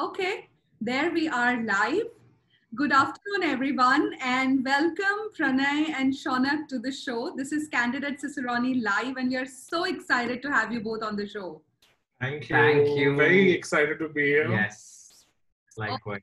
Okay, there we are live. Good afternoon, everyone, and welcome Pranay and Shaunak to the show. This is Candidate Cicerone live, and we are so excited to have you both on the show. Thank you. Thank you. Very excited to be here. Yes, likewise.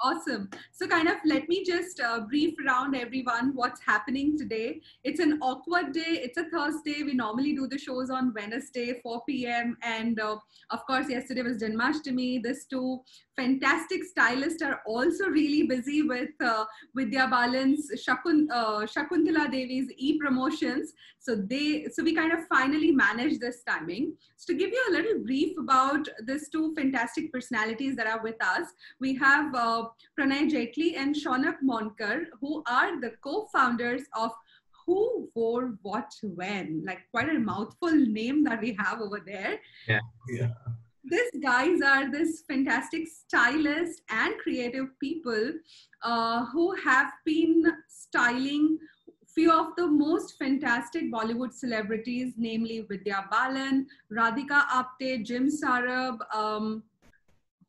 Awesome. So, kind of let me just uh, brief around everyone what's happening today. It's an awkward day. It's a Thursday. We normally do the shows on Wednesday, 4 p.m. And uh, of course, yesterday was Janmashtami. This two fantastic stylists are also really busy with uh, Vidya Balan's Shakun, uh, Shakuntala Devi's e-promotions. So they, so we kind of finally managed this timing. So to give you a little brief about these two fantastic personalities that are with us, we have uh, Pranay Jaitly and Shaunak Amonkar, who are the co-founders of who wore what when like quite a mouthful name that we have over there yeah yeah these guys are this fantastic stylists and creative people uh, who have been styling few of the most fantastic Bollywood celebrities, namely Vidya Balan, Radhika Apte, Jim Sarbh, um,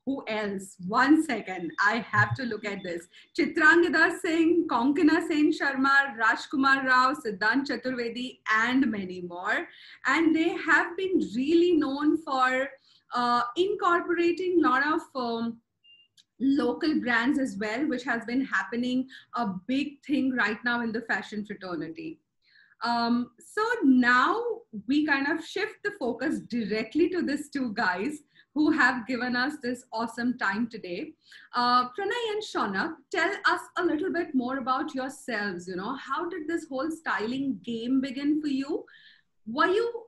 who else? One second, I have to look at this. Chitrangada Singh, Konkona Sen Sharma, Rajkumar Rao, Siddhant Chaturvedi, and many more. And they have been really known for uh, incorporating a lot of um, local brands as well, which has been happening a big thing right now in the fashion fraternity. Um, so now we kind of shift the focus directly to these two guys who have given us this awesome time today. Uh, Pranay and Shaunak, tell us a little bit more about yourselves. You know, how did this whole styling game begin for you? Were you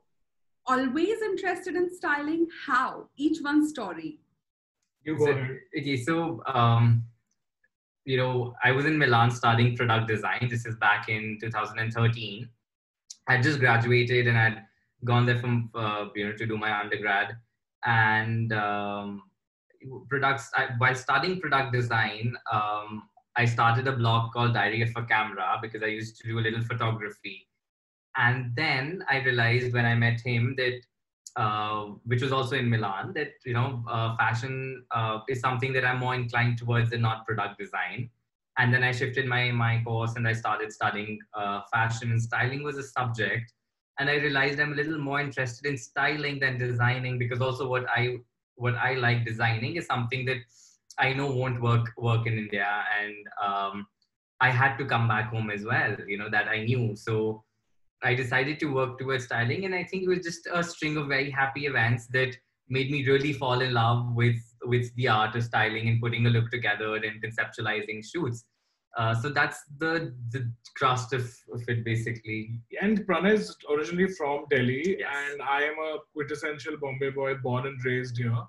always interested in styling? How? Each one story. You go so, ahead. Okay, so um, you know, I was in Milan studying product design. This is back in 2013. I just graduated and I'd gone there from uh, you know to do my undergrad and um, products. I, while studying product design, um, I started a blog called Diary of a Camera because I used to do a little photography and then i realized when i met him that uh, which was also in milan that you know uh, fashion uh, is something that i'm more inclined towards than not product design. And then i shifted my my course and i started studying uh, fashion and styling was a subject. And i realized i'm a little more interested in styling than designing because also what i what i like designing is something that i know won't work work in india. And um, i had to come back home as well you know that i knew. So I decided to work towards styling, and I think it was just a string of very happy events that made me really fall in love with with the art of styling and putting a look together and conceptualizing shoots. Uh, so that's the the crust of, of it basically. And Pranay is originally from Delhi, Yes. and I am a quintessential Bombay boy, born and raised here.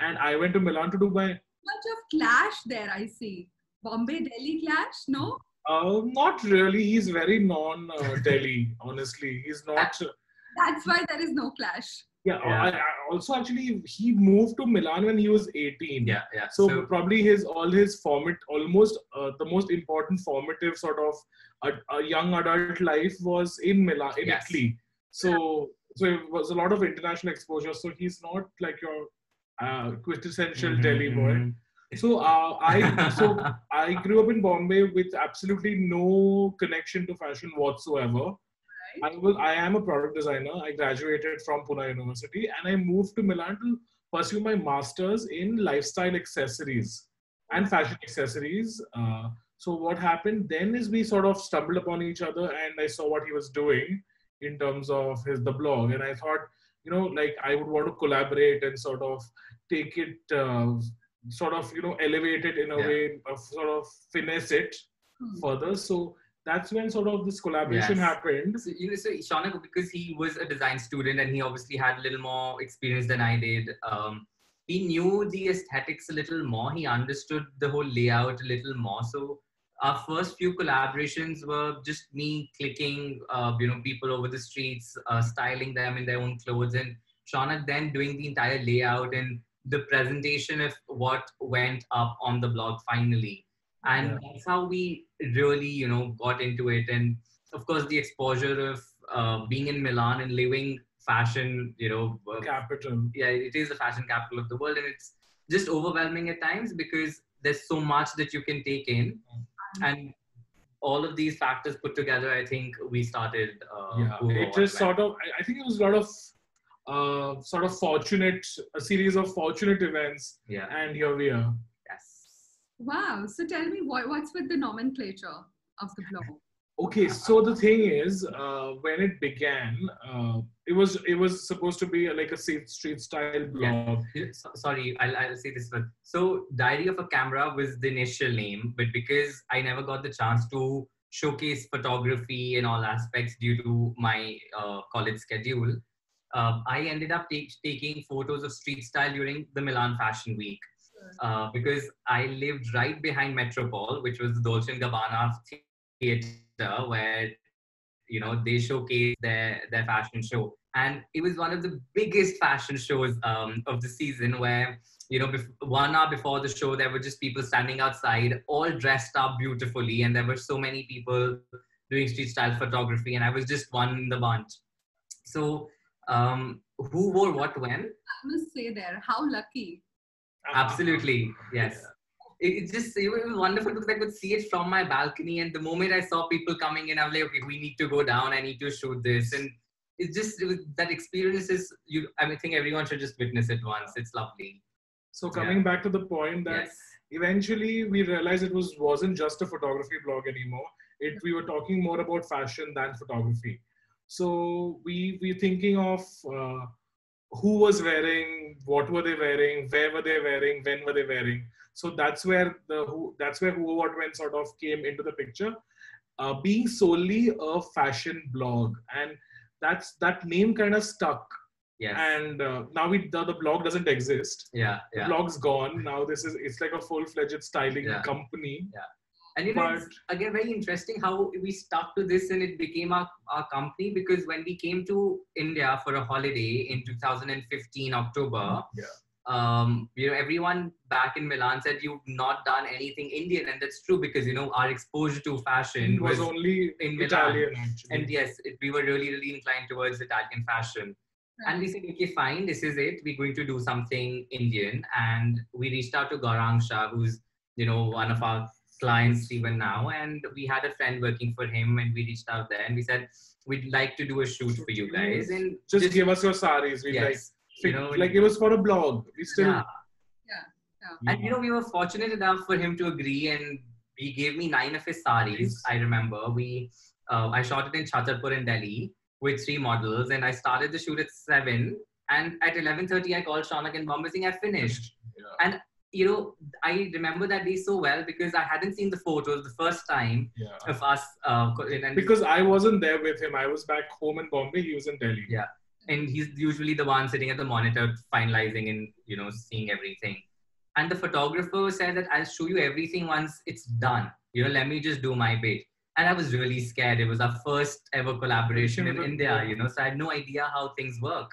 And I went to Milan to do my much of clash there i see bombay delhi clash no Uh, not really. He's very non-Delhi, honestly. He's not. that's why there is no clash Yeah. Yeah. I, I also, actually, he moved to Milan when he was 18. Yeah, yeah. So, probably his all his format, almost uh, the most important formative sort of a, a young adult life was in Milan, in Yes. Italy. So, so it was a lot of international exposure. So he's not like your uh, quintessential Mhm, Delhi boy. So uh, I so I grew up in Bombay with absolutely no connection to fashion whatsoever. I was I am a product designer. I graduated from Pune University and I moved to Milan to pursue my masters in lifestyle accessories and fashion accessories. Uh, so what happened then is we sort of stumbled upon each other and I saw what he was doing in terms of his the blog and I thought you know like I would want to collaborate and sort of take it uh, sort of you know elevate it in a Yeah. way of sort of finesse it further so that's when sort of this collaboration Yes. happened So, you know, so Shaunak, because he was a design student and he obviously had a little more experience than I did, um, he knew the aesthetics a little more. He understood the whole layout a little more. So our first few collaborations were just me clicking, uh, you know, people over the streets, uh, styling them in their own clothes, and Shaunak then doing the entire layout and the presentation of what went up on the blog finally. And Yeah. that's how we really, you know, got into it. And of course, the exposure of uh, being in Milan and living fashion, you know, uh, capital yeah, it is the fashion capital of the world, and it's just overwhelming at times because there's so much that you can take in, Mm-hmm. and all of these factors put together, I think we started. Uh, yeah, it just sort of. I think it was a lot of uh, sort of fortunate, a series of fortunate events, Yeah. and here we are. Yes. Wow. So tell me what, what's with the nomenclature of the blog? Okay, so the thing is, uh, when it began, uh, it was it was supposed to be like a safe street style blog. Yeah, so- sorry, I'll, I'll say this one. So, Diary of a Camera was the initial name, but because I never got the chance to showcase photography in all aspects due to my uh, college schedule, uh, I ended up take, taking photos of street style during the Milan Fashion Week. Uh, because I lived right behind Metropol, which was the Dolce & Gabbana theater where you know they showcase their their fashion show. And it was one of the biggest fashion shows um, of the season where you know one hour before the show there were just people standing outside all dressed up beautifully and there were so many people doing street style photography and i was just one in the bunch. So um, who wore what when I must say there, how lucky. absolutely yes it, it just it was wonderful because I could see it from my balcony. And the moment I saw people coming in, I'm like, okay, we need to go down. I need to shoot this. And it's just it was, that experience is you. I mean, I think everyone should just witness it once. It's lovely. So coming back to the point that Yes. eventually we realized it was wasn't just a photography blog anymore. It we were talking more about fashion than photography. So we we thinking of uh, who was wearing, what were they wearing, where were they wearing, when were they wearing. So that's where the who that's where who what when sort of came into the picture. Uh, being solely a fashion blog and that's that name kind of stuck Yes. and uh, now we the, the blog doesn't exist yeah. The blog's gone now this is it's like a full-fledged styling company. Yeah. company And you know, But- it's again very interesting how we stuck to this and it became our, our company because when we came to India for a holiday in 2015 October, Yeah. um, you know, everyone back in Milan said you've not done anything Indian, and that's true because you know our exposure to fashion it was, was, only in Milan. italian actually and yes, it, we were really really inclined towards Italian fashion. And we said, okay, fine, this is it. We're going to do something Indian. And we reached out to Gaurang Shah, who's, you know, one of our clients even now. And we had a friend working for him and we reached out there and we said, we'd like to do a shoot for you guys. And just, give us your saris we like yes, you know, like it was for a blog we still yeah. Yeah. And, you know, we were fortunate enough for him to agree and he gave me nine of his saris. I remember we, uh, I shot it in Chhatarpur in Delhi with three models and I started the shoot at seven. And at 11.30, I called Shaunak and Bombay saying, I finished. Yeah. You know, I remember that day so well because I hadn't seen the photos the first time yeah of us. Uh, and, because i wasn't there with him i was back home in bombay he was in delhi Yeah. and he's usually the one sitting at the monitor finalizing and you know seeing everything. And the photographer said that I'll show you everything once it's done. You know, let me just do my bit. And I was really scared. It was our first ever collaboration in India. You know, so I had no idea how things work.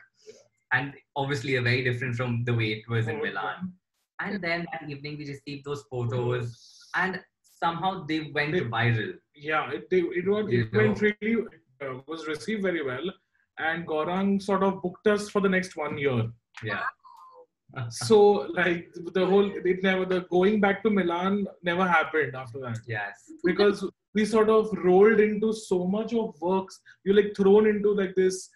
And obviously, a very different from the way it was in Oh, Milan. And then that evening, we received those photos, and somehow they went They- viral. yeah it, they, it, was, You it went really uh, was received very well. And Gaurang sort of booked us for the next one year. Yeah. so like the whole it never the going back to milan never happened after that. Yes. because we sort of rolled into so much of works. You're like thrown into like this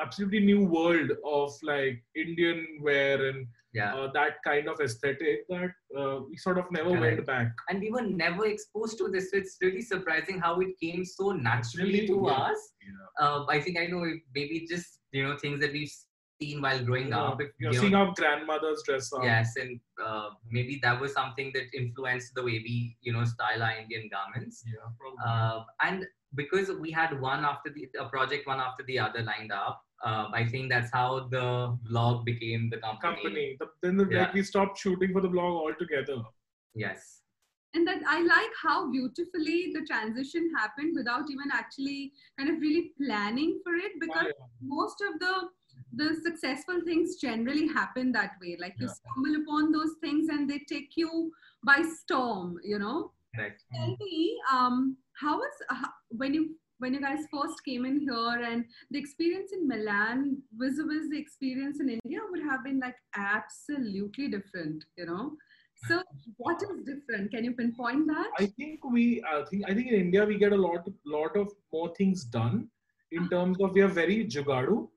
absolutely new world of like indian wear and Yeah. uh, that kind of aesthetic that uh, we sort of never went back and we were never exposed to this. So it's really surprising how it came so naturally to Yeah. us. Uh, I think I know maybe just you know things that we've seen while growing Yeah. up. If, You're you seeing know, our grandmothers dress up yes, and uh, maybe that was something that influenced the way we you know style our Indian garments. yeah probably. Uh, and because we had one after the a project one after the other lined up, uh, I think that's how the blog became the company. company. The, then the, Yeah. like we stopped shooting for the blog altogether. Yes. and that i like how beautifully the transition happened without even actually kind of really planning for it because most of the the successful things generally happen that way like you Yeah. stumble upon those things and they take you by storm you know Correct. tell me um how was uh, when you when you guys first came in here and the experience in Milan vis-a-vis the experience in India would have been like absolutely different, you know. So what is different? Can you pinpoint that? I think we, I think, I think in India we get a lot, lot of more things done in terms of we are very jugadu.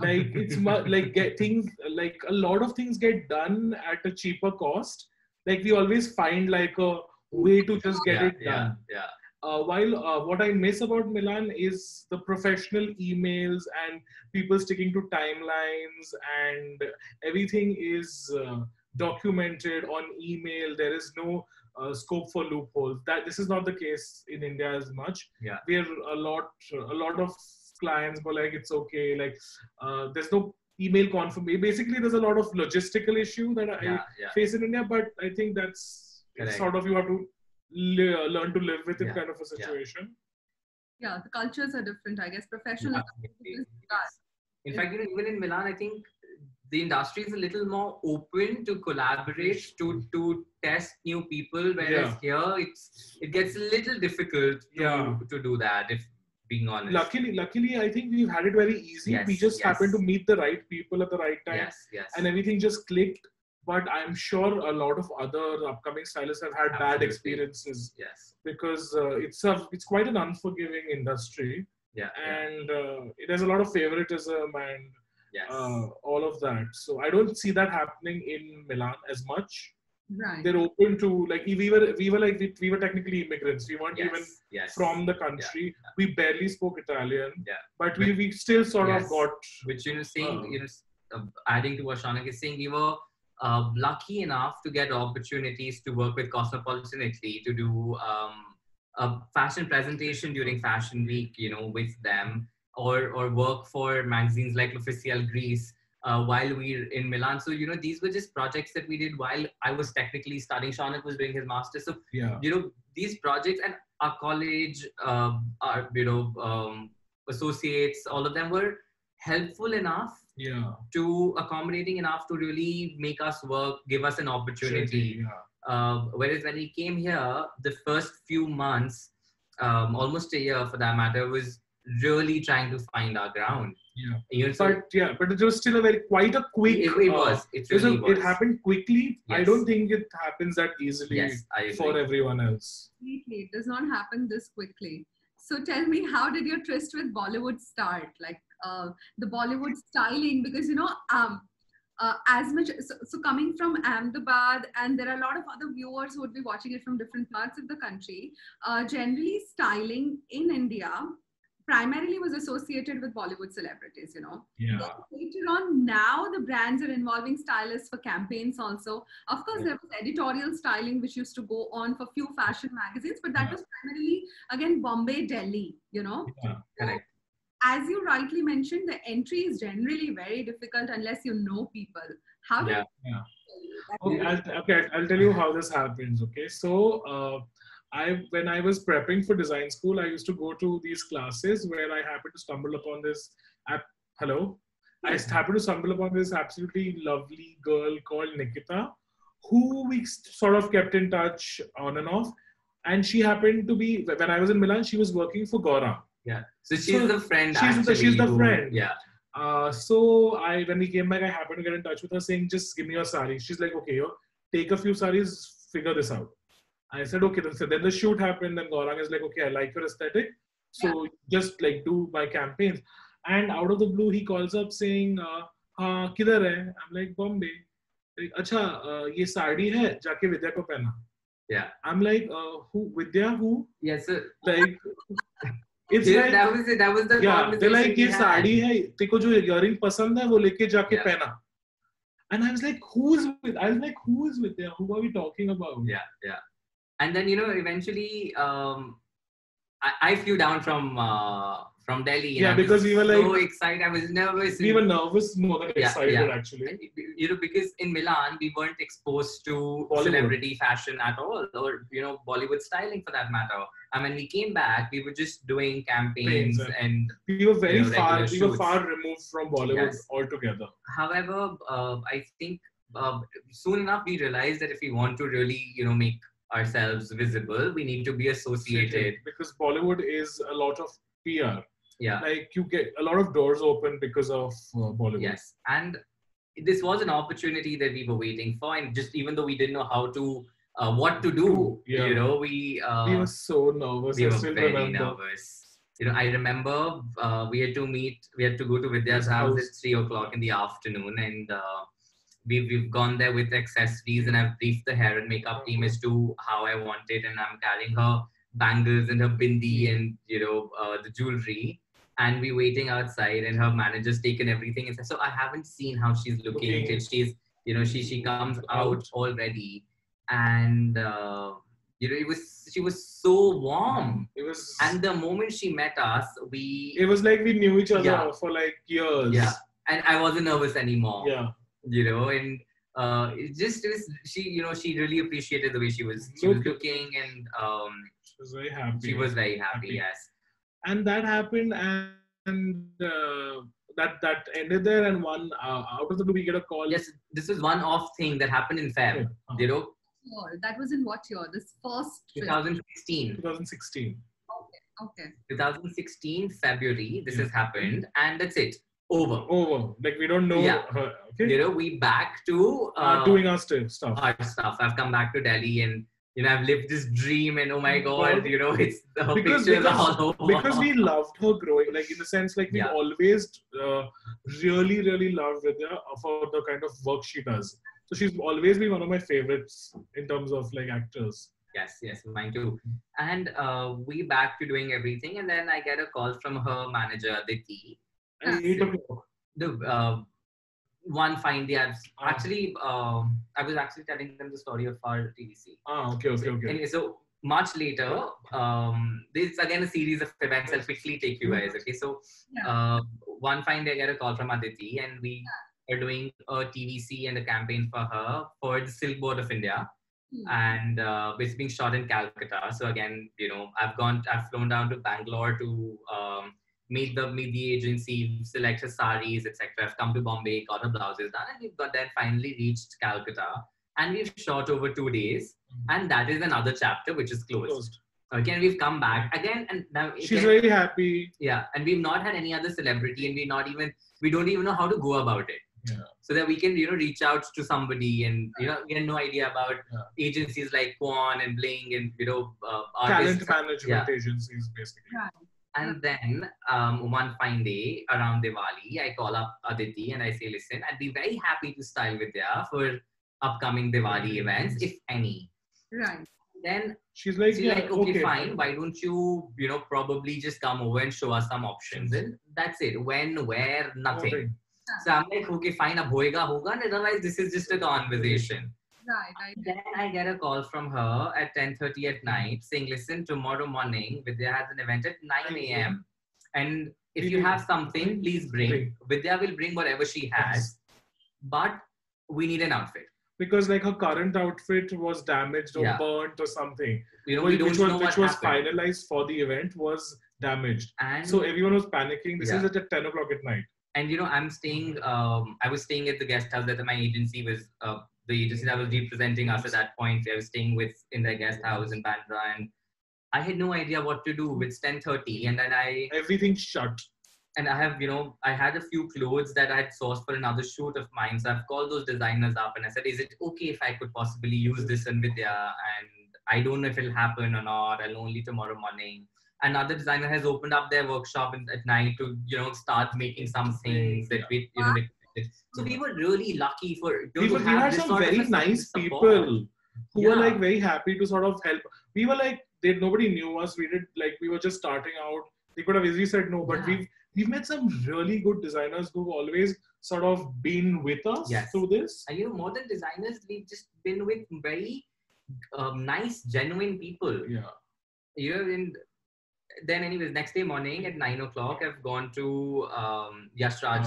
Like it's mu- like get things like a lot of things get done at a cheaper cost. Like we always find like a way to just get yeah, it done. yeah. uh, while uh, what I miss about Milan is the professional emails and people sticking to timelines and everything is uh, documented on email. There is no uh, scope for loopholes. That this is not the case in India as much. Yeah. we are a lot a lot of clients were like it's okay. Like uh, there's no email confirmation. Basically, there's a lot of logistical issue that I yeah, yeah. face in India, but I think that's it's sort of you have to le- learn to live with it Yeah, kind of a situation. Yeah, the cultures are different, I guess. Professional. Absolutely. Yes. In fact, you know, even in Milan, I think the industry is a little more open to collaborate, to to test new people. Whereas here, it's it gets a little difficult to, Yeah. to do that. If being honest. Luckily, luckily, I think we've had it very easy. Yes, we just yes. happened to meet the right people at the right time, Yes. Yes. and everything just clicked. But I'm sure a lot of other upcoming stylists have had bad experiences yes. because uh, it's a it's quite an unforgiving industry, Yeah. yeah. and uh, there's a lot of favoritism and Yes. uh, all of that. So I don't see that happening in Milan as much. Right. They're open to like we were we were like we, we were technically immigrants. We weren't yes. even yes. from the country. We barely spoke Italian. Yeah. But we, we still sort Yes. of got which you know saying Uh, you know uh, adding to what Shaunak is saying we were uh, lucky enough to get opportunities to work with Cosmopolitan Italy to do um, a fashion presentation during Fashion Week you know with them or or work for magazines like L'Officiel Greece uh, while we're in Milan so you know these were just projects that we did while I was technically studying Shaunak was doing his master's so yeah. you know these projects and our college uh, our you know um, associates all of them were helpful enough Yeah. to accommodating enough to really make us work give us an opportunity Yeah. uh, whereas when we came here the first few months um, almost a year for that matter was really trying to find our ground Yeah. you know so But yeah, but it was still a very quite a quick. it, it uh, was it it, was a- was it happened quickly. I don't think it happens that easily yes for everyone else. Completely. It does not happen this quickly. So tell me, how did your tryst with Bollywood start? Like uh, the Bollywood styling, because you know, um, uh, as much so, so coming from Ahmedabad, and there are a lot of other viewers who would be watching it from different parts of the country. Uh, generally, styling in India primarily was associated with Bollywood celebrities. You know, Yeah. Then later on, now the brands are involving stylists for campaigns also. Of course, there was editorial styling which used to go on for few fashion magazines, but that Yeah. was primarily again Bombay, Delhi. You know, Yeah. correct as you rightly mentioned, the entry is generally very difficult unless you know people. How Yeah. Yeah. Okay, I'll, okay, I'll tell you how this happens. Okay, so uh, I when I was prepping for design school, I used to go to these classes where I happened to stumble upon this app. Hello, I happened to stumble upon this absolutely lovely girl called Nikita, who we sort of kept in touch on and off. And she happened to be when I was in Milan. She was working for Gora. yeah so she's So the friend she's the- she's the friend. yeah Uh, so I when we came back, I happened to get in touch with her saying, just give me your sari. She's like, okay, yo, take a few saris, figure this out. I said, okay. So then the shoot happened, and Gaurang is like, okay, I like your aesthetic. So yeah. just like do my campaigns. And out of the blue, he calls up saying, uh, हाँ किधर है? I'm like Bombay. Like, अच्छा uh, ये साड़ी है जाके विद्या को पहना. Yeah. I'm like, uh, who? Vidya who? yeah so Like, it's yeah, like that was it that was the yeah, they're like ये साड़ी है तेको जो इयरिंग पसंद है वो लेके जाके Yeah. पहना and I was like who is with I was like who is with there who are we talking about yeah yeah and then you know eventually um i, I flew down from uh from delhi Yeah, because we were so like- excited i was nervous we were nervous more than Yeah, excited yeah. actually you know because in milan we weren't exposed to Bollywood. celebrity fashion at all or you know bollywood styling for that matter and when we came back we were just doing campaigns and we were very You know, far we were far removed from Bollywood Yes. altogether however uh, i think uh, soon enough we realized that if we want to really you know make ourselves visible we need to be associated because Bollywood is a lot of PR. Yeah. Like you get a lot of doors open because of uh, Bollywood. Yes, and this was an opportunity that we were waiting for, and just even though we didn't know how to, uh, what to do, Yeah. you know, we uh, We were so nervous. we I were still very remember. nervous. You know, I remember uh, we had to meet, we had to go to Vidya's house house. at three o'clock in the afternoon, and uh, we've we've gone there with accessories, and I've briefed the hair and makeup team as to how I want it, and I'm carrying her bangles and her bindi and you know uh, the jewelry. And we're waiting outside, and her manager's taken everything. And so I haven't seen how she's looking Looking. till she's, you know, she she comes out Out. already, and uh, you know, it was she was so warm. It was. And the moment she met us, we it was like we knew each other Yeah. for like years. yeah, and I wasn't nervous anymore. Yeah. You know, and uh, it just it was she. You know, she really appreciated the way she was she was Look. looking, and um, She was very happy. she was very happy. Happy. Yes. and that happened and, and uh, that that ended there and one uh, out of the blue we get a call Yes, this is one off thing that happened in Feb. You know, Year. That was in what year? This first trip. 2016. 2016 Okay. 2016 February. This Yeah. has happened, and that's it. Over. over like we don't know Yeah. her okay You know, we back to uh, uh, doing our st- stuff our stuff. I've come back to Delhi and you know I've lived this dream and oh my god, Well, you know it's the because- pictures because- all over. because we loved her growing like in the sense like we Yeah. always uh, really really loved Vidya for the kind of work she does so she's always been one of my favorites in terms of like actors yes, yes, mine too. And uh, we back to doing everything, and then I get a call from her manager Aditi. And Yeah. eight o'clock The uh, one fine day, I've Ah. actually um, I was actually telling them the story of our TVC. ah okay okay okay Anyway, so much later, um, this is again a series of events. I'll quickly take you guys. Okay, so Yeah. uh, one fine day, I get a call from Aditi, and we are doing a TVC and a campaign for her for the Silk Board of India, Hmm. and uh, it's being shot in Calcutta. So again, you know, I've gone, I've flown down to Bangalore to um, meet the meet the agency, select her saris, etc. I've come to Bombay, got her blouses done, and we've got then finally reached Calcutta, and we've shot over two days, and that is another chapter which is closed. Closed. Okay, and we've come back again, and now she's again- very happy yeah, and we've not had any other celebrity, and we're not even we don't even know how to go about it. Yeah. So that we can you know reach out to somebody, and you know we had no idea about Yeah. agencies like Kwan and Bling, and you know uh, talent management Yeah. agencies basically Right. And then um, one fine day around Diwali, I call up Aditi and I say, listen, I'd be very happy to style Vidya for upcoming Diwali events, if any. Right. Then she's like she's yeah, like, okay, fine. Why don't you, you know, probably just come over and show us some options? And that's it. When, where, nothing. Nothing. So I'm like, okay, fine. Ab hoega, hoga. And otherwise, this is just a conversation. Right. I Then I get a call from her at 10:30 at night saying, "Listen, tomorrow morning Vidya has an event at 9 a.m. And if you have something, please bring. Bring. Vidya will bring whatever she has, but we need an outfit. because like her current outfit was damaged or Yeah. burnt or something You know, which, we don't which know was what which was happened. finalized for the event was damaged And so everyone was panicking this Yeah. is at 10 o'clock at night and you know, I'm staying. Um, I was staying at the guest house that my agency was. Uh, the agency that was representing us at that point. I was staying with in their guest house in Bandra, and I had no idea what to do. It's 10:30, and then I everything shut and I have, you know, I had a few clothes that I had sourced for another shoot of mine. So I've called those designers up and I said, is it okay if I could possibly use this in Vidya? And I don't know if it'll happen or not. I'll only tomorrow morning. Another designer has opened up their workshop in, at night to, you know, start making some things that we, you know, we- so we were really lucky for we, were, we had some very nice people who were like very happy to sort of help. We were like they nobody knew us. We did like we were just starting out. They could have easily said no but Yeah. we've we've met some really good designers who've always sort of been with us Yes. through this. And you know, more than designers, we've just been with very um, nice, genuine people. yeah. You know, and then anyways, next day morning at nine o'clock, I've gone to um, Yash Raj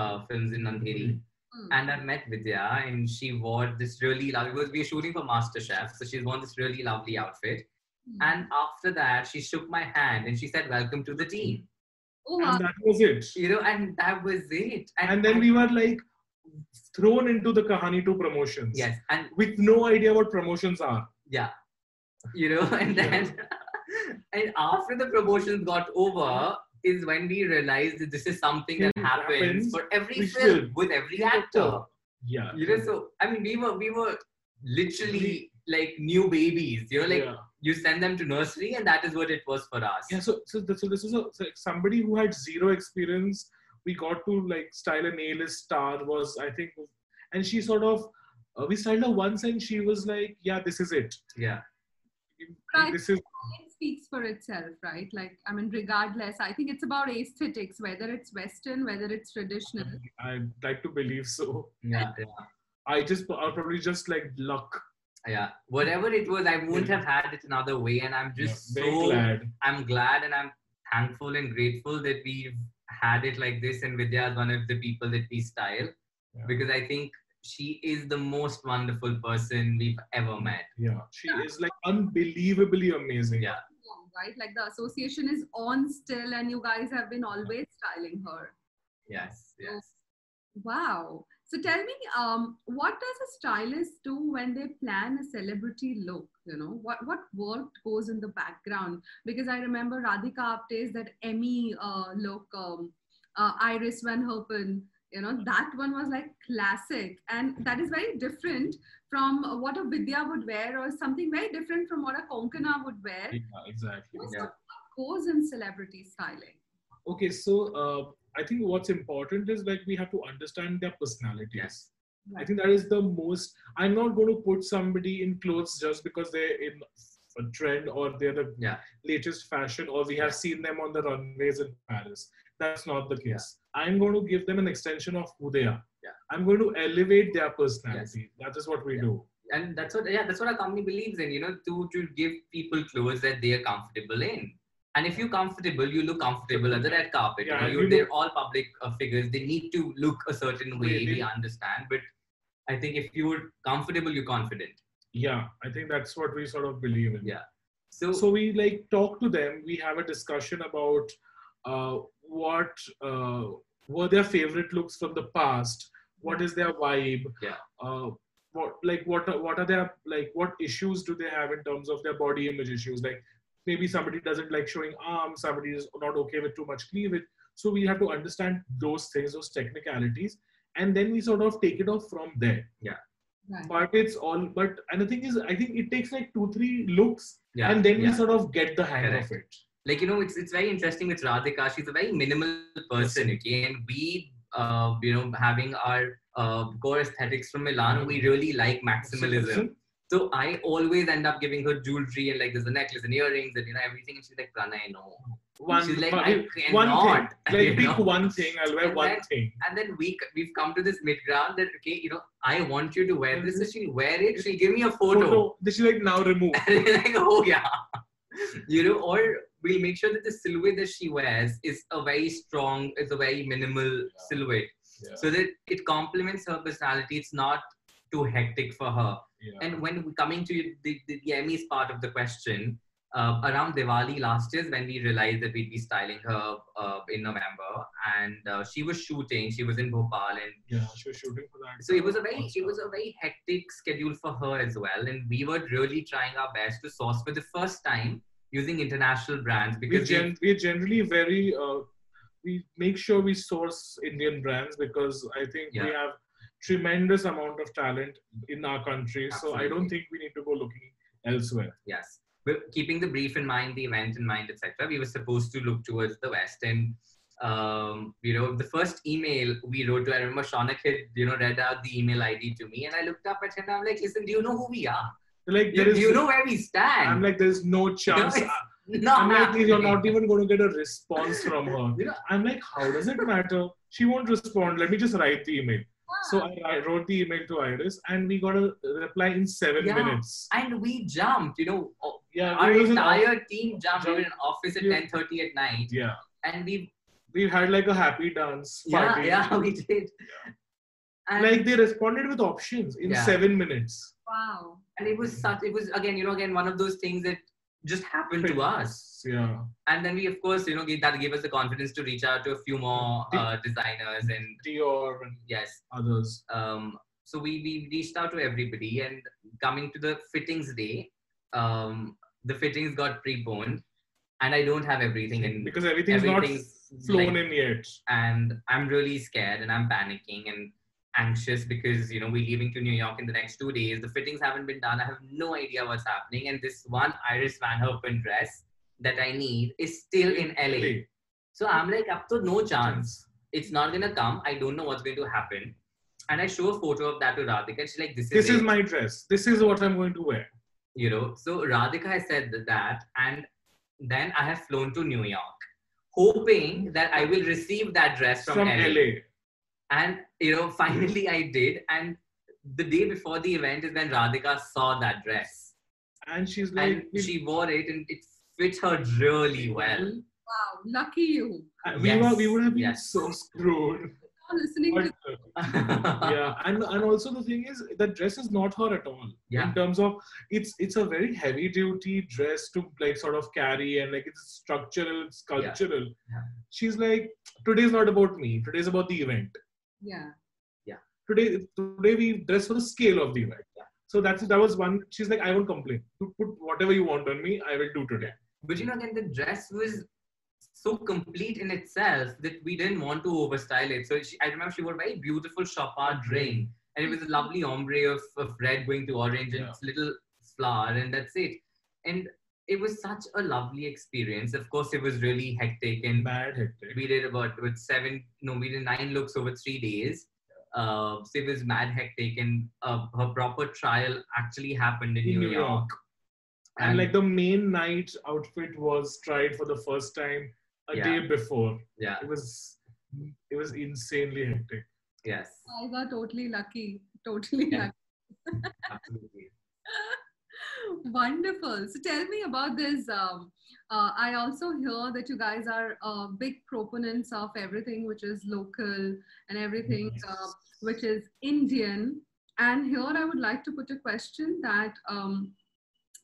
uh, Films in Andheri, Hmm. and I met Vidya, and she wore this really lovely. Because we were shooting for MasterChef, so she's worn this really lovely outfit. Hmm. And after that, she shook my hand and she said, "Welcome to the team." Oh, wow. and that was it You know, and that was it. and then we were like thrown into the Kahaani 2 promotions yes, and with no idea what promotions are yeah, you know, and Yeah. then and after the promotions got over, is when we realized that this is something that happens, happens for every film film. with every Yeah. actor. Yeah. You know, so I mean, we were we were literally like new babies. You know, like yeah. you send them to nursery, and that is what it was for us. Yeah, so so, th- so this is a, so somebody who had zero experience. We got to like style an A-list star was I think, and she sort of uh, we styled her once and she was like, yeah, this is it. yeah. This is it speaks for itself, right? Like, I mean, regardless, I think it's about aesthetics, whether it's Western, whether it's traditional. I'd like to believe so. Yeah, yeah, I just I'll probably just like luck. yeah. Whatever it was, I wouldn't have had it another way, and I'm just Yeah, very so glad. I'm glad and I'm thankful and grateful that we've had it like this, and Vidya is one of the people that we style Yeah. because I think she is the most wonderful person we've ever met. Yeah, she is like unbelievably amazing. Yeah. Right? Like the association is on still, and you guys have been always styling her. Yes, yes. Wow. So tell me, um, what does a stylist do when they plan a celebrity look? You know, what what work goes in the background? Because I remember Radhika Apte's that Emmy uh, look, um, uh, Iris Van Herpen. You know, that one was like classic, and that is very different from what a Vidya would wear, or something very different from what a Konkona would wear. Yeah, exactly. What's Yeah. what goes in celebrity styling? Okay, so uh, I think what's important is like we have to understand their personalities. Yes. I think that is the most. I'm not going to put somebody in clothes just because they're in a trend or they're the Yeah. latest fashion or we have seen them on the runways in Paris. That's not the case. I'm going to give them an extension of who they are. Yeah. I'm going to elevate their personality. Yes. That is what we Yeah. do. And that's what yeah, that's what our company believes in, you know, to to give people clothes that they are comfortable in. And if you're comfortable, you look comfortable at the red carpet. Yeah, you know, they're all public uh, figures. They need to look a certain way. They- We understand, but I think if you're comfortable, you're confident. Yeah, I think that's what we sort of believe in. Yeah. So, so we like talk to them we have a discussion about uh, what uh, were their favorite looks from the past what is their vibe Yeah. uh, what like what are, what are their like what issues do they have in terms of their body image issues like maybe somebody doesn't like showing arms somebody is not okay with too much cleavage so we have to understand those things those technicalities and then we sort of take it off from there Right. but it's all but and the thing is i think it takes like two three looks yeah. and then yeah. we sort of get the hang Correct. of it. Like you know it's it's very interesting with radhika she's a very minimal person okay and we uh you know having our uh core aesthetics from milan we really like maximalism so i always end up giving her jewelry and like there's a necklace and earrings and you know everything and she's like pranay no One, she's like one, i one cannot thing. Like pick know? one thing. I'll wear And one then- thing. and then we we've come to this mid ground that okay you know i want you to wear this so she'll wear it she'll give me a photo, Photo. This is like now remove. and like oh yeah you know or we'll make sure that the silhouette that she wears is a very strong is a very minimal silhouette Yeah. so that it complements her personality it's not too hectic for her yeah. and when we coming to the, the, the Emmys part of the question, uh, around Diwali last year when we realized that we'd be styling her uh, in November, and uh, she was shooting. She was in Bhopal, and yeah, she was shooting for that. so it was a very it was a very hectic schedule for her as well. And we were really trying our best to source for the first time using international brands because we gen- we're generally very uh, we make sure we source Indian brands because I think we have tremendous amount of talent in our country. So I don't think we need to go looking elsewhere. yes. But keeping the brief in mind, the event in mind, etc., we were supposed to look towards the west. And um, you know, the first email we wrote to, I remember Shaunak had you know read out the email ID to me, and I looked up at him. and I'm like, listen, do you know who we are? Like You, there is, do you know where we stand? I'm like, there's no chance. No, not I'm like, you're not even going to get a response from her. You know, I'm like, how does it matter? She won't respond. Let me just write the email. So I I wrote the email to Iris, and we got a reply in seven Yeah. minutes. and we jumped. You know, Yeah, our we was in entire team jumped. We were in Jumped. office at Yeah. 10:30 at night, Yeah, and we we had like a happy dance yeah party. yeah we did. And, Like they responded with options in Yeah. seven minutes. Wow. And it was such. It was again, you know, again one of those things that just happened to us. Yeah. and then we of course you know gave, that gave us the confidence to reach out to a few more uh, designers and Dior and yes others. um, so we, we reached out to everybody and coming to the fittings day um, the fittings got preponed, and I don't have everything in because everything's, everything's not flown like- in yet. and I'm really scared and I'm panicking and anxious because you know we're leaving to New York in the next two days. The fittings haven't been done. I have no idea what's happening, and this one Iris Van Herpen dress that I need is still in LA. So I'm like, up to no chance. It's not gonna come. I don't know what's going to happen. And I show a photo of that to Radhika. She's like, this is This it. is my dress. This is what I'm going to wear. you know. So Radhika has said that, and then I have flown to New York, hoping that I will receive that dress from, From LA. LA. And you know, finally I did. And the day before the event is when Radhika saw that dress, And she's like, and she wore it, and it fit her really well. Wow, lucky you. we, Yes, were, we would have been yes. so screwed. Listening But, to uh, yeah, and and also the thing is that dress is not her at all. Yeah. In terms of it's it's a very heavy duty dress to like sort of carry and like it's structural, it's cultural. Yeah. She's like, today's not about me. Today's about the event. Yeah. Yeah. Today today we dress for the scale of the event. So that's that was one. She's like, I won't complain. You put whatever you want on me, I will do today. But you know, again, the dress was so complete in itself that we didn't want to overstyle it. So she, I remember she wore a very beautiful Chopard ring, and it was a lovely ombre of, of red going to orange and Yeah. little flower, and that's it. And it was such a lovely experience. Of course, it was really hectic, and Bad hectic. we did about with seven, no, we did nine looks over three days. Uh, so it was mad hectic, and uh, her proper trial actually happened in, In New, New York. York. And like the main night outfit was tried for the first time a Yeah. day before. yeah, It was it was insanely hectic. yes, I got totally lucky. Totally Yeah. lucky. absolutely. Wonderful. So tell me about this. Um, uh, I also hear that you guys are uh, big proponents of everything which is local and everything uh, which is Indian. And here I would like to put a question that um,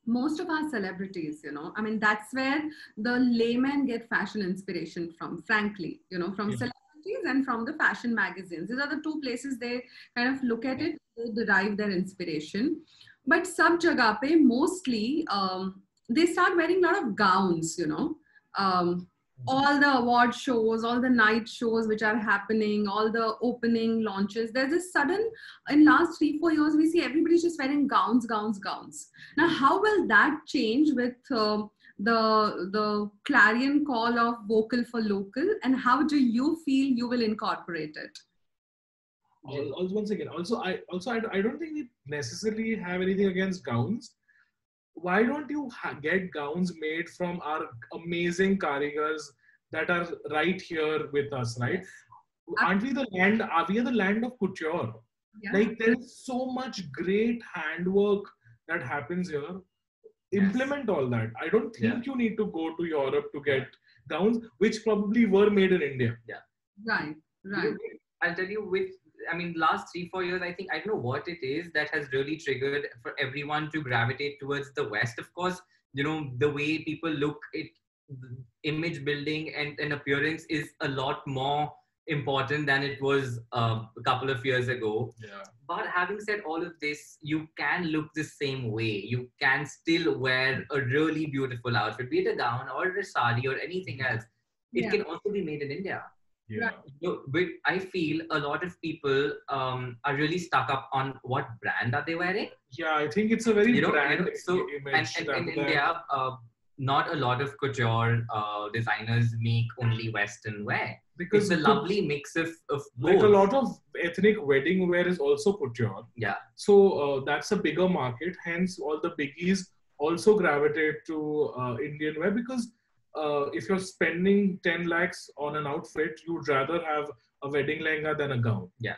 most of our celebrities, you know, I mean, that's where the laymen get fashion inspiration from, frankly, you know, from Yeah. celebrities and from the fashion magazines. These are the two places they kind of look at it, they derive their inspiration. But sub jagah pe mostly um, they start wearing a lot of gowns, you know. Um, all the award shows, all the night shows which are happening, all the opening launches. There's this sudden, in last three, four years, we see everybody's just wearing gowns, gowns, gowns. Now, how will that change with uh, the the clarion call of vocal for local, and how do you feel you will incorporate it? Al- Also, once again, also I also I, I don't think we necessarily have anything against gowns. Why don't you ha- get gowns made from our amazing karigars that are right here with us, right? Aren't we the land? Are we the land of couture? Yeah. Like there's so much great handwork that happens here. Implement all that. I don't think you need to go to Europe to get gowns, which probably were made in India. Yeah. Right, right. I'll tell you with I mean last three, four years, I think I don't know what it is that has really triggered for everyone to gravitate towards the West. Of course, you know, the way people look it image building and, and appearance is a lot more important than it was uh, a couple of years ago. Yeah. But having said all of this, you can look the same way. You can still wear a really beautiful outfit, be it a gown or a sari or anything else. It Yeah. can also be made in India. Yeah. But I feel a lot of people um, are really stuck up on what brand are they wearing. Yeah, I think it's a very You know, you brand know, so image. and, and rather in India, uh, not a lot of couture uh, designers make only Western wear. because It's a the- lovely mix of of both. like a lot of ethnic wedding wear is also couture. Yeah. So uh, that's a bigger market. Hence, all the biggies also gravitate to uh, Indian wear because uh, if you're spending 10 lakhs on an outfit, you'd rather have a wedding lehenga than a gown. right.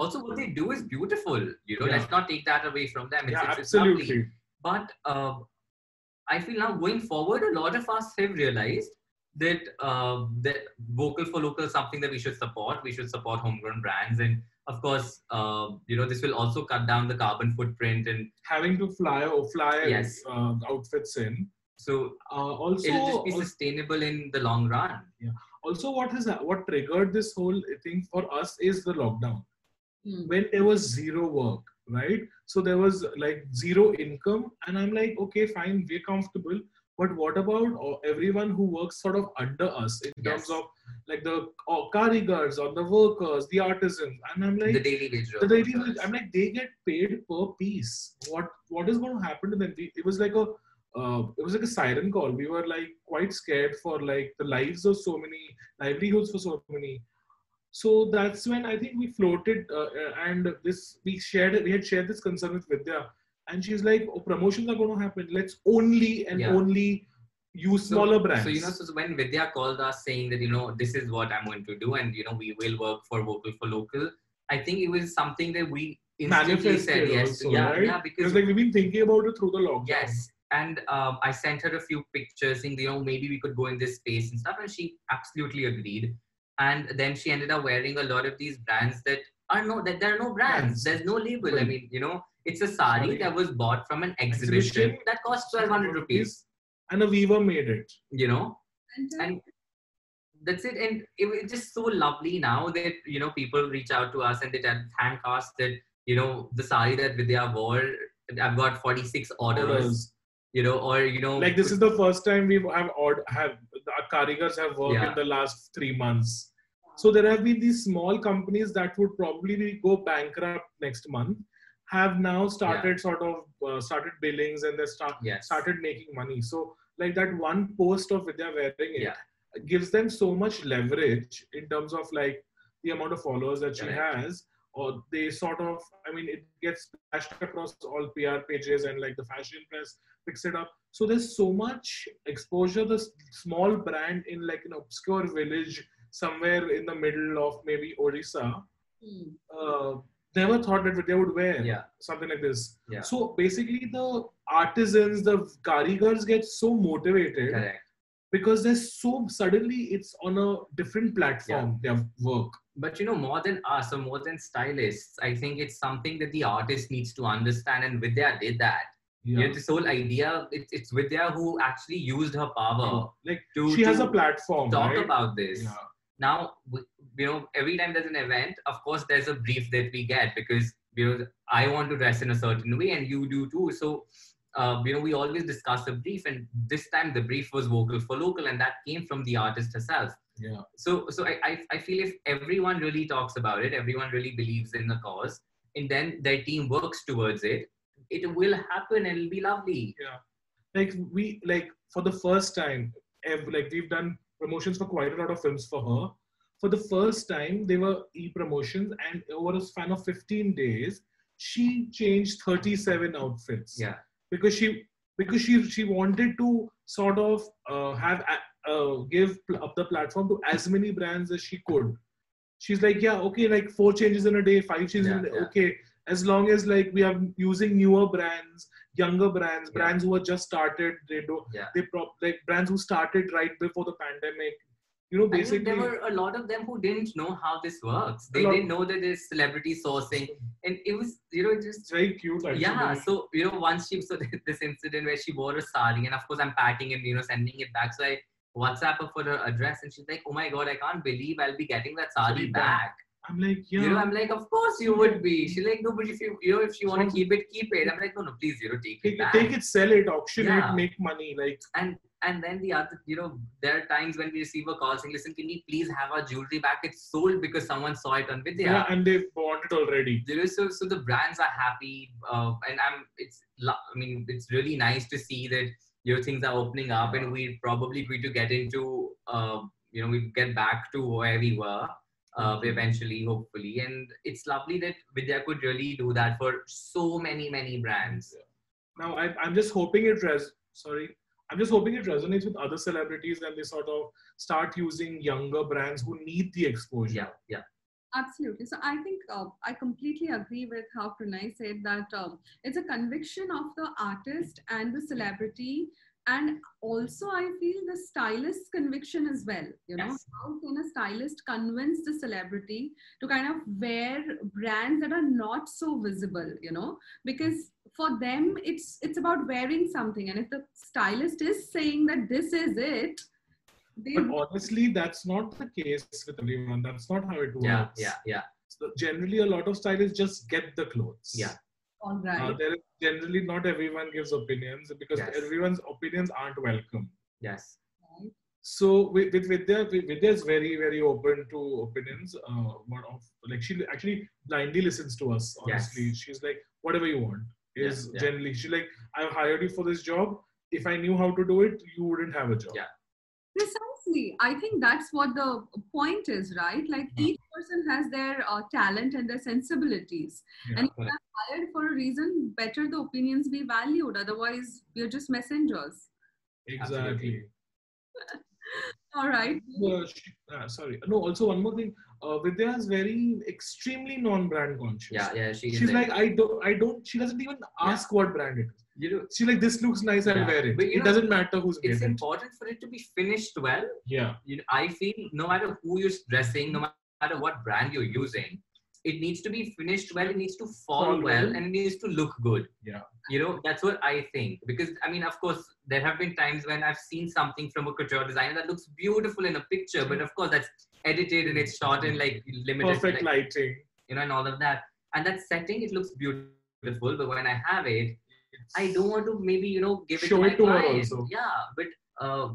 Also, what they do is beautiful. You know, Yeah. let's not take that away from them. It's, yeah, it's, it's lovely. absolutely. But uh, I feel now going forward, a lot of us have realized that uh, that vocal for local is something that we should support. We should support homegrown brands, and of course, uh, you know, this will also cut down the carbon footprint, and Having to fly or fly Yes. uh, outfits in. So Uh, also, it'll just be sustainable in the long run. also, what has what triggered this whole thing for us is the lockdown. Hmm. when there was zero work right? So there was like zero income, and I'm like, okay, fine, we're comfortable. But what about uh, everyone who works sort of under us in Yes. terms of like the uh, karigars or the workers, the artisans? And I'm like, the daily wage the daily wage, I'm like, they get paid per piece. What what is going to happen to them? It was like a uh, it was like a siren call. We were like quite scared for like the lives of so many livelihoods for so many. So that's when I think we floated uh, and this we shared we had shared this concern with Vidya, and she's like, oh, promotions are going to happen. Let's only and Yeah. only use So- smaller brands. So you know, so when Vidya called us saying that you know this is what I'm going to do, and you know we will work for vocal for local. I think it was something that we instantly manifested said yes. also, yeah, right? yeah, Because because like we've been thinking about it through the lockdown. yes, and um, I sent her a few pictures saying you know maybe we could go in this space and stuff, and she absolutely agreed. And then she ended up wearing a lot of these brands that are no that there are no brands. Brands. There's no label. I mean, you know, it's a sari Sorry. that was bought from an exhibition, Exhibition. that cost twelve hundred rupees. And a weaver made it. You know, And, and that's it and it was just so lovely now that you know people reach out to us and they tell- thank us that you know the sari that vidya wore i've got 46 orders, Orders. You know or you know like this is the first time we've have odd have the karigars have worked Yeah. in the last three months. So there have been these small companies that would probably go bankrupt next month have now started sort of uh, started billings and they start yes. started making money. So like that one post of vidya wearing it Yeah. gives them so much leverage in terms of like the amount of followers that she has or they sort of i mean it gets splashed across all pr pages and like the fashion press picks it up. So there's so much exposure. This small brand in like an obscure village somewhere in the middle of maybe odisha hmm. uh, never thought that they would wear yeah. something like this. Yeah. So basically the artisans the karigars get so motivated correct. because there's so suddenly it's on a different platform their work. But you know more than us or more than stylists i think it's something that the artist needs to understand and vidya did that you know this whole idea it's, it's vidya who actually used her power like to she has a platform talk right? about this. Yeah. now you know every time there's an event of course there's a brief that we get because you know i want to dress in a certain way and you do too. So uh, you know we always discuss a brief and this time the brief was vocal for local and that came from the artist herself. Yeah. So so I, I i feel if everyone really talks about it everyone really believes in the cause and then their team works towards it it will happen and it'll be lovely. Yeah. like we like for the first time ev- like we've done promotions for quite a lot of films for her. For the first time they were e-promotions and over a span of 15 days she changed 37 outfits. Yeah. Because she because she she wanted to sort of uh, have uh, give up the platform to as many brands as she could. She's like yeah okay like four changes in a day five changes in a day yeah. okay as long as like we are using newer brands younger brands Yeah. brands who are just started they do Yeah. they prop like brands who started right before the pandemic you know basically there were a lot of them who didn't know how this works. They didn't know that there's celebrity sourcing, and it was, you know, just it's very cute actually. yeah. So you know, once she so this incident where she wore a sari, and of course I'm packing and you know sending it back. So I WhatsApp her for her address, and she's like, "Oh my god, I can't believe I'll be getting that sari Sari back. back." I'm like yeah You know, I'm like, "Of course you would be." She's like, "No, but if you you know if you want to keep it, keep it." I'm like, "No, no, please, you know, take it take, it- back." take it sell it auction Yeah. it make money like and and then the other you know there are times when we receive a call saying listen can we please have our jewelry back it's sold because someone saw it on vidya yeah, and they bought it already you know, so so the brands are happy uh, and i'm it's i mean it's really nice to see that you know things are opening up and we're probably going to get into uh, you know we get back to where we were uh, eventually hopefully. And it's lovely that vidya could really do that for so many many brands. Now I, i'm just hoping it res sorry i'm just hoping it resonates with other celebrities and they sort of start using younger brands who need the exposure. Yeah yeah. Absolutely. So I think uh, I completely agree with how Pranay said that um, it's a conviction of the artist and the celebrity, and also I feel the stylist's conviction as well. You know, Yes. how can a stylist convince the celebrity to kind of wear brands that are not so visible? You know, because for them it's it's about wearing something, and if the stylist is saying that this is it, they but honestly that's not the case with everyone that's not how it works yeah yeah yeah So generally a lot of stylists just get the clothes Yeah. All right. Uh, there is generally not everyone gives opinions because Yes. everyone's opinions aren't welcome. Yes. So with, with Vidya, Vidya is very very open to opinions. Uh, one of like she actually blindly listens to us. Honestly, Yes. she's like whatever you want. Is yeah. generally she's like I've hired you for this job. If I knew how to do it, you wouldn't have a job. Yeah. Precisely. I think that's what the point is, right? Like Mhm. each person has their uh, talent and their sensibilities. Yeah, and if correct. they're hired for a reason, better the opinions be valued. Otherwise, we're just messengers. Exactly. All right. Uh, she- uh, sorry. No. Also, one more thing. Uh, Vidya is very extremely non-brand conscious. Yeah, yeah. She is She's like, I don't, I don't. She doesn't even ask what brand it is. You know, She's like, this looks nice. I'll Yeah. wear it. But It know, doesn't matter who's made it's it. important for it to be finished well. Yeah. You know, I feel no matter who you're dressing, no matter what brand you're using, it needs to be finished well. It needs to fall Fall well, well. and it needs to look good. Yeah. You know, that's what I think. Because I mean, of course, there have been times when I've seen something from a couture designer that looks beautiful in a picture, but of course, that's edited and it's shot in like limited, Perfect like, lighting. you know, and all of that. And that setting, it looks beautiful, but when I have it, I don't want to maybe you know give it Show to it to her also. Yeah, but uh,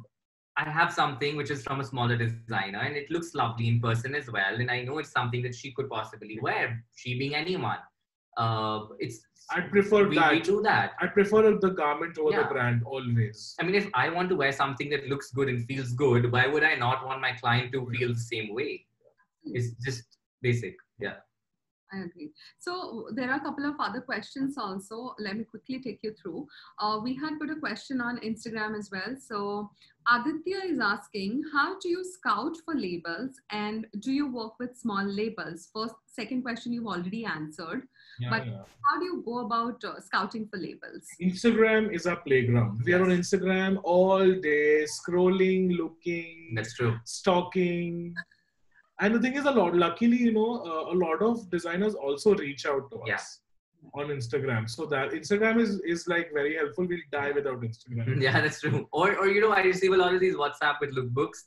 I have something which is from a smaller designer, and it looks lovely in person as well. And I know it's something that she could possibly wear. She being anyone, uh, it's I'd prefer we, that. we do that. I prefer the garment over Yeah. the brand always. I mean, if I want to wear something that looks good and feels good, why would I not want my client to feel the same way? It's just basic. Yeah. I agree. So there are a couple of other questions also. Let me quickly take you through. Uh, we had put a question on Instagram as well. So Aditya is asking, how do you scout for labels and do you work with small labels? First, second question you've already answered. Yeah, But- yeah. How do you go about uh, scouting for labels? Instagram is our playground. We are on Instagram all day, scrolling, looking, That's true. stalking. And the thing is, a lot. Luckily, you know, uh, a lot of designers also reach out to us Yeah. on Instagram. So that Instagram is is like very helpful. We'll die without Instagram. Yeah, that's true. Or, or you know, I receive a lot of these WhatsApp with lookbooks.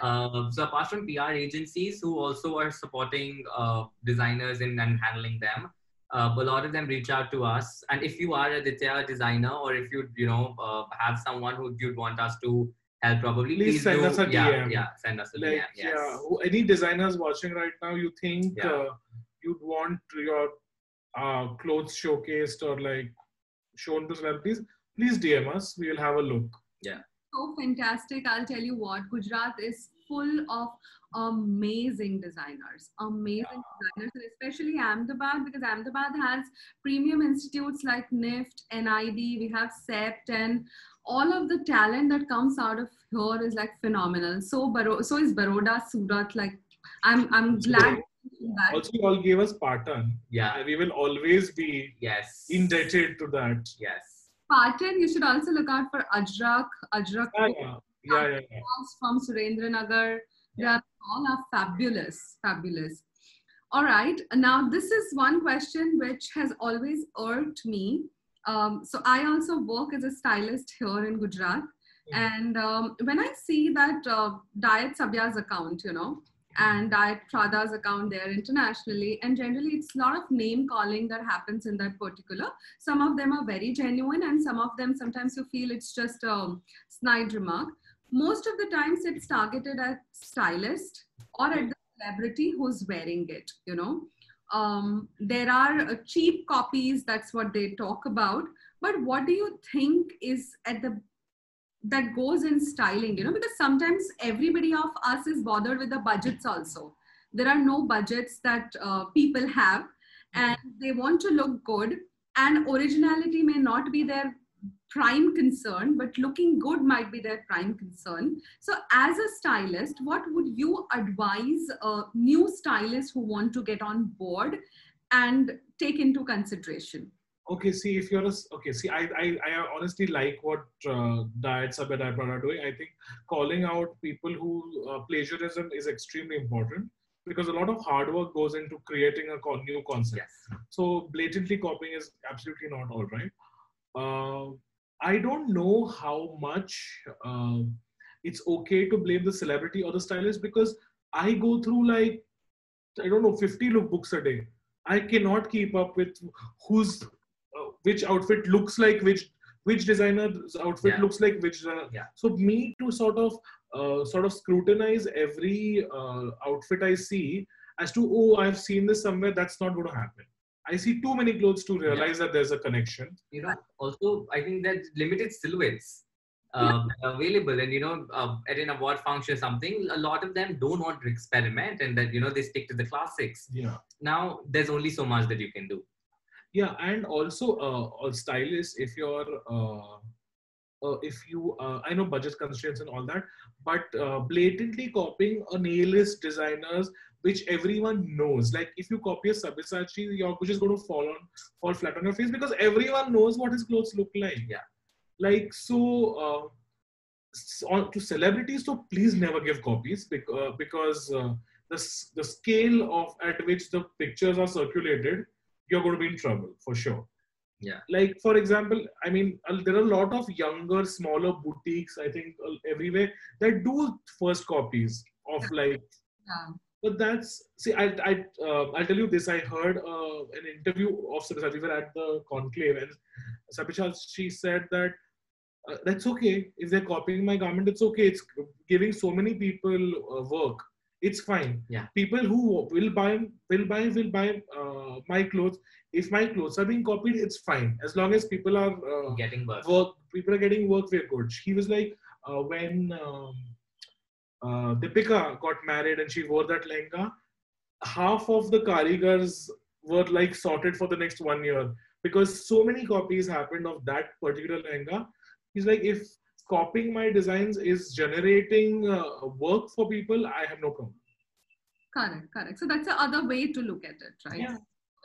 Uh, so apart from PR agencies who also are supporting uh, designers in and handling them, uh, a lot of them reach out to us. And if you are a Ditya designer, or if you you know uh, have someone who you'd want us to help, probably Please send do, us a yeah, DM. Yeah, send us a like DM. Yes. yeah any designers watching right now you think Yeah. uh, you'd want your uh, clothes showcased or like shown to celebrities please dm us we will have a look Yeah. so fantastic. I'll tell you what, Gujarat is full of amazing designers, amazing designers, and especially Ahmedabad because Ahmedabad has premium institutes like NIFT, NID, we have CEPT, and all of the talent that comes out of here is like phenomenal. So, Baro- so is Baroda, Surat. Like, I'm I'm glad that. also you all gave us patan Yeah. and we will always be Yes. indebted to that Yes. Patan, you should also look out for Ajrak, Ajrak yeah yeah yeah, yeah, yeah. songs from Surendranagar. They are all are fabulous, fabulous. All right. Now, this is one question which has always irked me. Um, so, I also work as a stylist here in Gujarat. And um, when I see that uh, Diet Sabya's account, you know, and Diet Prada's account there internationally, and generally it's a lot of name calling that happens in that particular. Some of them are very genuine, and some of them sometimes you feel it's just a snide remark. Most of the times it's targeted at stylist or at the celebrity who's wearing it you know um, there are uh, cheap copies that's what they talk about. But what do you think is at the that goes in styling you know because sometimes everybody of us is bothered with the budgets also. There are no budgets that uh, people have and they want to look good and originality may not be their prime concern, but looking good might be their prime concern. So, as a stylist, what would you advise a new stylists who want to get on board and take into consideration? Okay, see if you're a, okay. See, I I, I honestly like what uh, Diet Sub and are doing. I think calling out people who uh, plagiarism is extremely important because a lot of hard work goes into creating a new concept. Yes. So blatantly copying is absolutely not all right. Uh, I don't know how much uh, it's okay to blame the celebrity or the stylist because I go through like I don't know 50 lookbooks a day. I cannot keep up with who's which outfit looks like which which designer's outfit Yeah. looks like which designer. Yeah. So me to sort of uh, sort of scrutinize every uh, outfit I see as to oh I've seen this somewhere. That's not going to happen. I see too many clothes to realize that there's a connection. you know also i think that limited silhouettes uh, are available. And you know uh, at an award function or something a lot of them don't want to experiment and that you know they stick to the classics. Yeah. now there's only so much that you can do. Yeah, and also uh, a stylist if you're uh, uh, if you uh, I know budget constraints and all that, but uh, blatantly copying a nailist designers which everyone knows. Like if you copy a Sabyasachi, you're is going to fall on fall flat on your face because everyone knows what his clothes look like. Yeah. Like so. Uh, on, to celebrities, so please never give copies because, because uh, the, the scale of at which the pictures are circulated you're going to be in trouble for sure. Yeah. Like for example, I mean, uh, there are a lot of younger, smaller boutiques. I think uh, everywhere that do first copies of like. Yeah. But that's see, I I uh, I'll tell you this. I heard uh, an interview of Sabyasachi. We were at the conclave, and Sabyasachi said that uh, that's okay if they're copying my garment. It's okay. It's giving so many people uh, work. It's fine. Yeah. People who will buy will buy will buy uh, my clothes. If my clothes are being copied, it's fine as long as people are uh, getting work work. People are getting work. We're good. He was like uh, when um, uh, Deepika got married and she wore that lehenga. Half of the karigars were like sorted for the next one year because so many copies happened of that particular lehenga. He's like, if copying my designs is generating uh, work for people, I have no problem. Correct, correct. So that's the other way to look at it, right? Yeah.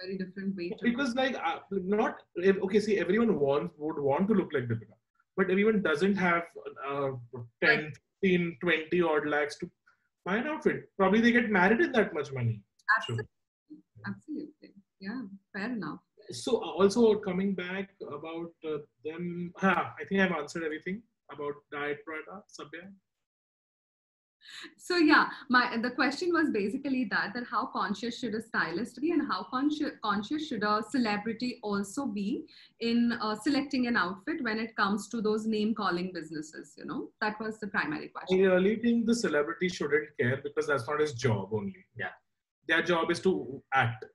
Very different way to Because like uh, not okay, see, everyone wants would want to look like Deepika, but everyone doesn't have uh, 10, 15, 20 odd lakhs to buy an outfit. Probably they get married in that much money. absolutely, absolutely. Yeah, fair enough. So also coming back about uh, them, huh, I think I've answered everything about diet Prada, Sabya. So yeah, my the question was basically that that how conscious should a stylist be and how conscious conscious should a celebrity also be in uh, selecting an outfit when it comes to those name calling businesses. You know, that was the primary I question. really think the celebrity shouldn't care because that's not his job only. Yeah. Their job is to act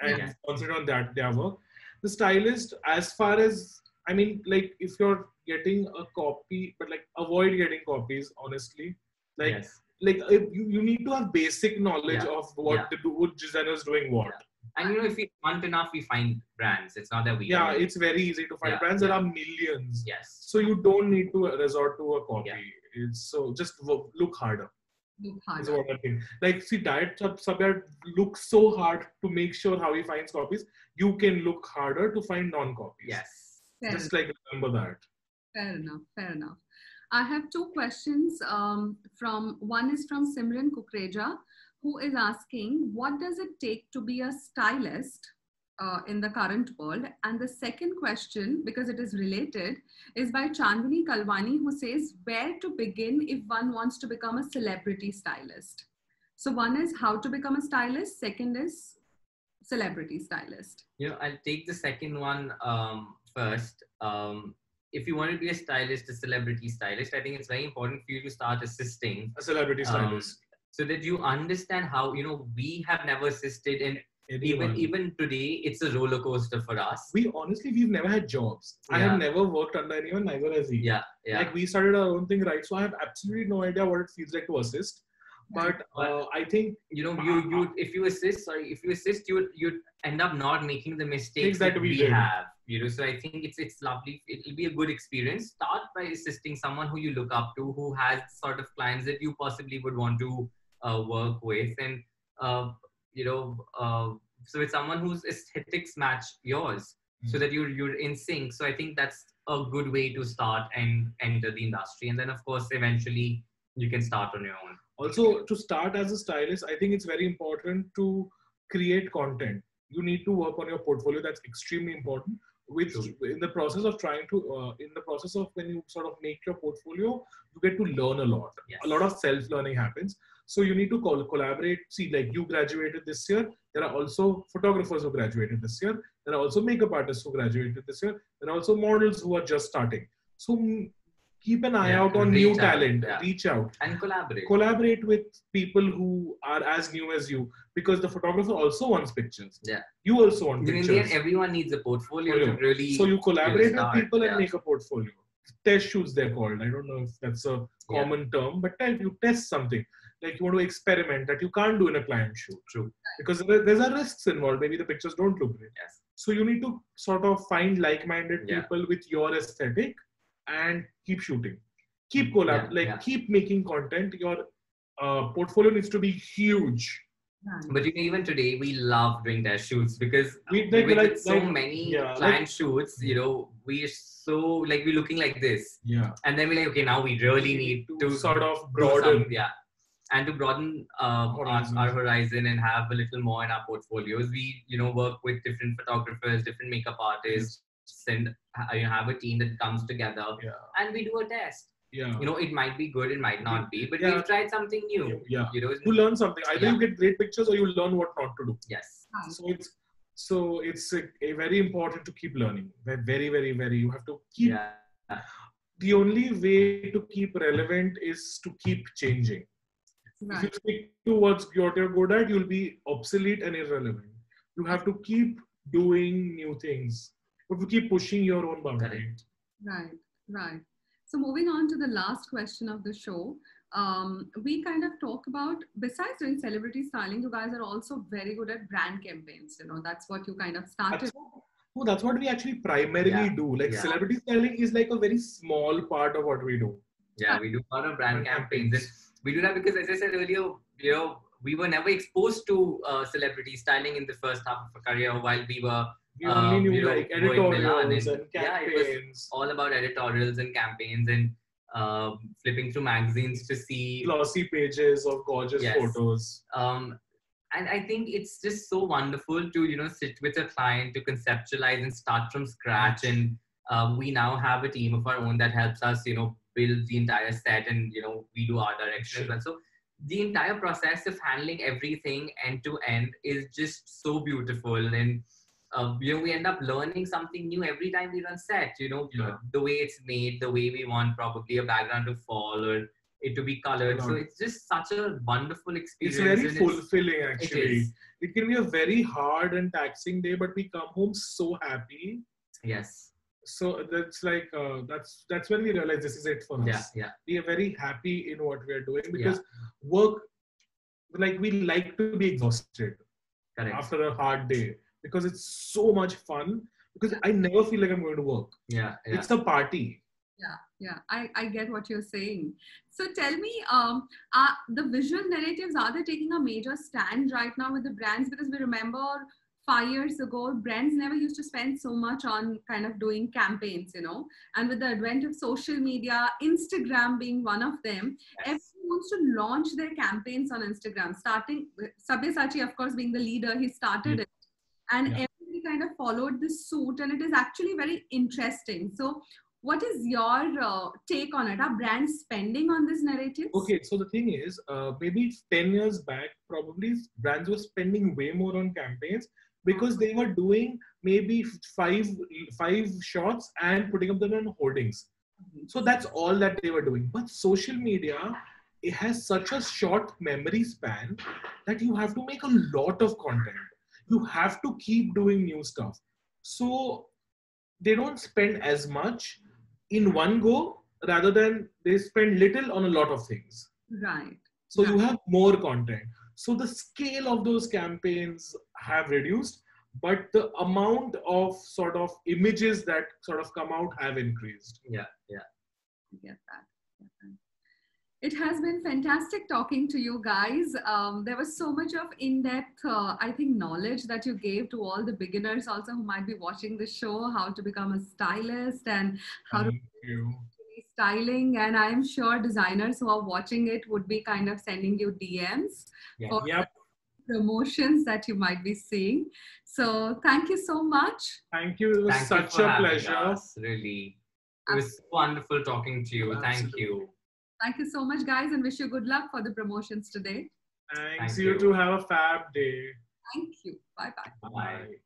and Yeah. concentrate on that their work. The stylist, as far as I mean, like if you're getting a copy, but like avoid getting copies, honestly. Like yes like if you, you need to have basic knowledge Yeah. of what Yeah. the do- what designer's doing what. and you know if we hunt enough we find brands it's not that we Yeah, it's very easy to find Yeah, brands. There are millions. yes So you don't need to resort to a copy. Yeah. It's so just wo- look harder. Look is harder. what I think. Like, see, Diet Sub Subyard looks so hard to make sure how he finds copies. You can look harder to find non-copies. yes Fair Just like remember that. Fair enough. Fair enough. I have two questions. Um, from one is from Simran Kukreja, who is asking, "What does it take to be a stylist uh, in the current world?" And the second question, because it is related, is by Chandani Kalwani, who says, "Where to begin if one wants to become a celebrity stylist?" So one is how to become a stylist. Second is celebrity stylist. you know i'll take the second one um, first um, if you want to be a stylist a celebrity stylist i think it's very important for you to start assisting A celebrity um, stylist. so that you understand how you know we have never assisted and Anyone. even even today it's a roller coaster for us we honestly we've never had jobs. I have never worked under anyone, neither has he. yeah yeah Like we started our own thing, right? So I have absolutely no idea what it feels like to assist. But uh, I think you know you you if you assist sorry if you assist you you end up not making the mistakes that that we we have you know. So i think it's it's lovely. It'll be a good experience. Start by assisting someone who you look up to who has sort of clients that you possibly would want to uh, work with. And uh, you know uh, so it's someone whose aesthetics match yours so that you're you're in sync. So i think that's a good way to start and enter the industry. And then of course eventually you can start on your own also to start as a stylist i think it's very important to create content. You need to work on your portfolio. That's extremely important. Which in the process of trying to uh, in the process of when you sort of make your portfolio you get to learn a lot. Yes. a lot of self learning happens. So you need to col- collaborate. See like you graduated this year. There are also photographers who graduated this year. There are also makeup artists who graduated this year. There are also models who are just starting. So mm, keep an eye Yeah, out on new out, talent yeah. reach out and collaborate. collaborate with people who are as new as you because the photographer also wants pictures Yeah. you also want pictures. In the end, everyone needs a portfolio to really. so you collaborate with people and make a portfolio. Test shoots they're called. I don't know if that's a common term, but you test something. Like you want to experiment that you can't do in a client shoot. True. Because there's a risks involved. Maybe the pictures don't look great. Yes. So you need to sort of find like-minded people with your aesthetic and keep shooting. Keep collab, Yeah, like yeah. keep making content. Your uh, portfolio needs to be huge. But you know, even today, we love doing test shoots because We- we, like- with like- so like- many yeah, client shoots, you know, we're so like we're looking like this, Yeah. and then we're like, okay, now we really need to, sort of broaden. some- yeah, and to broaden uh, Horizons. Our, our horizon and have a little more in our portfolios. We, you know, work with different photographers, different makeup artists, and uh, you know, have a team that comes together, Yeah. and we do a test. Yeah. You know, it might be good, it might not be, but Yeah. we've tried something new. Yeah. You know, You learn something. Either Yeah. you get great pictures or you learn what not to do. yes. So it's so it's a, a very important to keep learning very very very you have to keep Yeah. the only way to keep relevant is to keep changing if you stick to what's what you're good at you'll be obsolete and irrelevant you have to keep doing new things you keep pushing your own boundary Correct. Right, right. So moving on to the last question of the show, um, we kind of talk about besides doing celebrity styling, you guys are also very good at brand campaigns. You know, that's what you kind of started. that's what, no, that's what we actually primarily Yeah. do like Yeah. celebrity styling is like a very small part of what we do Yeah, we do a lot of brand Brand campaigns. And we do that because, as I said earlier, you know, we were never exposed to uh, celebrity styling in the first half of our career while we were we only Um, knew you know, like editorials and- and yeah, it was- all about editorials and campaigns and um, flipping through magazines to see. glossy pages of gorgeous Yes. photos. Um, and I think it's just so wonderful to, you know, sit with a client to conceptualize and start from scratch. And um, we now have a team of our own that helps us, you know, build the entire set and, you know, we do our direction as well. So the entire process of handling everything end to end is just so beautiful. And, uh, you know, we end up learning something new every time we run set, you know, Yeah. the way it's made, the way we want probably a background to fall or it to be colored. So it's just such a wonderful experience. It's very fulfilling It actually. is. It can be a very hard and taxing day, but we come home so happy. Yes. So that's like uh, that's that's when we realize this is it for us. Yeah. Yeah. We are very happy in what we are doing because work, like we like to be exhausted Correct. after a hard day because it's so much fun. Because I never feel like I'm going to work. Yeah. Yeah. It's a party. Yeah, yeah, I, I get what you're saying. So tell me, um, are the visual narratives are they taking a major stand right now with the brands? Because we remember five years ago, brands never used to spend so much on kind of doing campaigns, you know. And with the advent of social media, Instagram being one of them, everyone wants to launch their campaigns on Instagram. Starting with Sabyasachi, of course, being the leader, he started it, and Yeah. everybody kind of followed this suit, and it is actually very interesting. So what is your uh, take on it? Are brands spending on this narrative? Okay, so the thing is, uh, maybe 10 years back, probably brands were spending way more on campaigns because mm-hmm. they were doing maybe five five shots and putting up them on hoardings. Mm-hmm. So that's all that they were doing. But social media, it has such a short memory span that you have to make a lot of content. You have to keep doing new stuff. So they don't spend as much in one go rather than they spend little on a lot of things. Right. So you have more content. So the scale of those campaigns have reduced, but the amount of sort of images that sort of come out have increased. Yeah. Yeah. I get that. Get that. It has been fantastic talking to you guys. Um, there was so much of in-depth, uh, I think, knowledge that you gave to all the beginners also who might be watching the show, how to become a stylist and how to you. Be styling. And I'm sure designers who are watching it would be kind of sending you DMs. Yeah. for Yep. promotions that you might be seeing. So thank you so much. Thank you. It was Thank such you for a pleasure. us, really. It was wonderful talking to you. Thank you. Thank you so much, guys, and wish you good luck for the promotions today. Thanks. Thank you you. too. Have a fab day. Thank you. Bye bye. Bye.